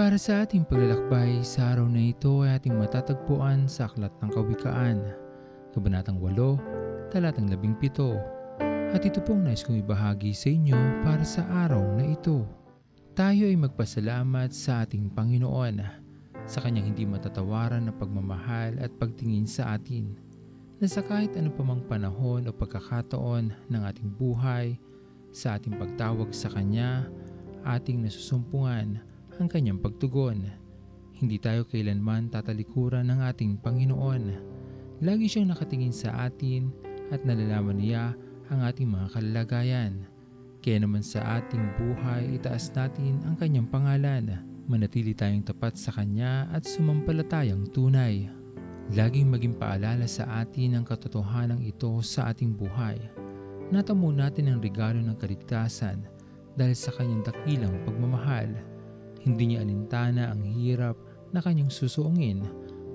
Para sa ating paglalakbay sa araw na ito ay ating matatagpuan sa Aklat ng Kawikaan, Kabanatang 8, Talatang 17. At ito pong nais kong ibahagi sa inyo para sa araw na ito. Tayo ay magpasalamat sa ating Panginoon sa kanyang hindi matatawaran na pagmamahal at pagtingin sa atin na sa kahit ano pa mang panahon o pagkakataon ng ating buhay, sa ating pagtawag sa Kanya, ating nasusumpungan ang Kanyang pagtugon. Hindi tayo kailanman tatalikuran ng ating Panginoon. Lagi siyang nakatingin sa atin at nalalaman niya ang ating mga kalalagayan. Kaya naman sa ating buhay, itaas natin ang Kanyang pangalan. Manatili tayong tapat sa Kanya at sumampalatayang tunay. Laging maging paalala sa atin ang katotohanan ito sa ating buhay. Natamo natin ang regalo ng kaligtasan dahil sa kanyang dakilang pagmamahal. Hindi niya alintana ang hirap na kanyang susuungin.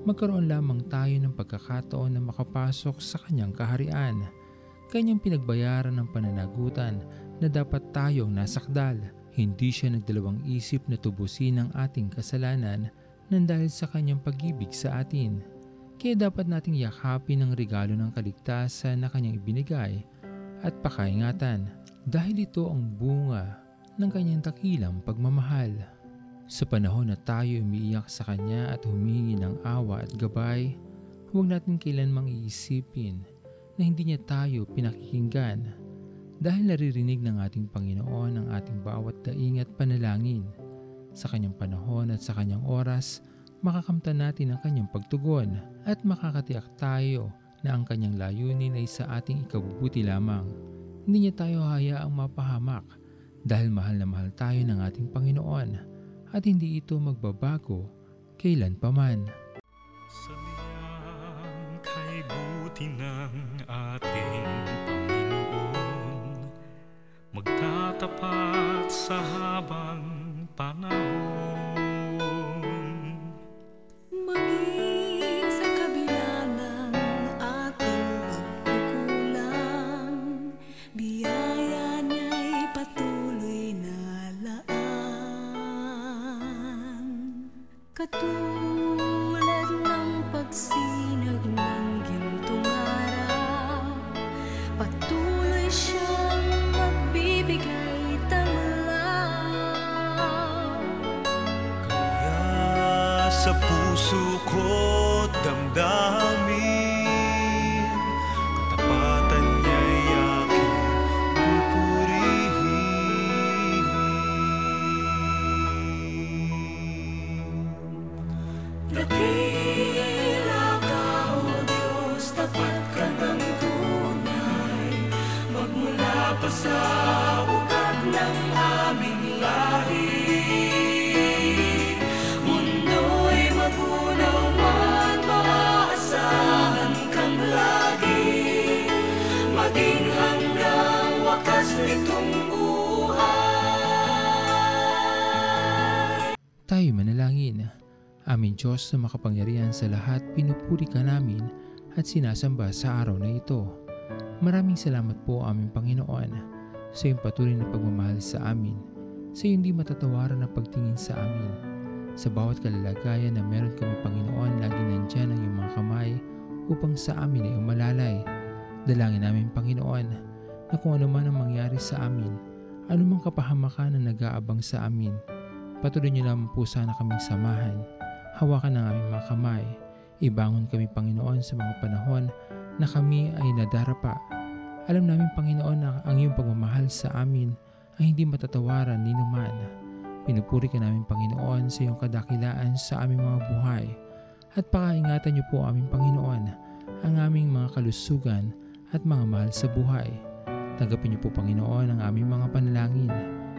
Magkaroon lamang tayo ng pagkakataon na makapasok sa kanyang kaharian. Kanyang pinagbayaran ng pananagutan na dapat tayong nasakdal. Hindi siya nagdalawang isip na tubusin ang ating kasalanan nang dahil sa kanyang pag-ibig sa atin. Kaya dapat nating yakapin ang regalo ng kaligtasan na kanyang ibinigay at pakaingatan dahil ito ang bunga ng kanyang takilang pagmamahal. Sa panahon na tayo umiiyak sa kanya at humingi ng awa at gabay, huwag natin kailanmang iisipin na hindi niya tayo pinakikinggan dahil naririnig ng ating Panginoon ang ating bawat daing at panalangin. Sa kanyang panahon at sa kanyang oras, makakamtan natin ang kanyang pagtugon at makakatiyak tayo na ang kanyang layunin ay sa ating ikabubuti lamang. Hindi niya tayo hayaang mapahamak dahil mahal na mahal tayo ng ating Panginoon at hindi ito magbabago kailan paman. Sabihan kay buti ng ating Panginoon Magtatapat sa habang panahon sa puso ko damdamin Katapatan niya'y aking pupurihin Dakila ka, O Diyos, tapat ka ng tunay. Magmula pa sa Tayo manalangin. Amin Diyos na makapangyarihan sa lahat, pinupuri ka namin at sinasamba sa araw na ito. Maraming salamat po aming Panginoon sa iyong patuloy na pagmamahal sa amin, sa iyong di matatawaran na pagtingin sa amin. Sa bawat kalalagayan na meron kami Panginoon, lagi nandyan ang iyong mga kamay upang sa amin ay umalalay. Dalangin namin Panginoon na kung ano man ang mangyari sa amin, anumang kapahamakan na nag-aabang sa amin, patuloy niyo lamang po sana kaming samahan hawakan ng aming mga kamay. Ibangon kami Panginoon sa mga panahon na kami ay nadarapa. Alam namin Panginoon na ang iyong pagmamahal sa amin ay hindi matatawaran ni numan. Pinupuri ka namin Panginoon sa iyong kadakilaan sa aming mga buhay. At pakaingatan niyo po aming Panginoon ang aming mga kalusugan at mga mahal sa buhay. Tanggapin niyo po Panginoon ang aming mga panalangin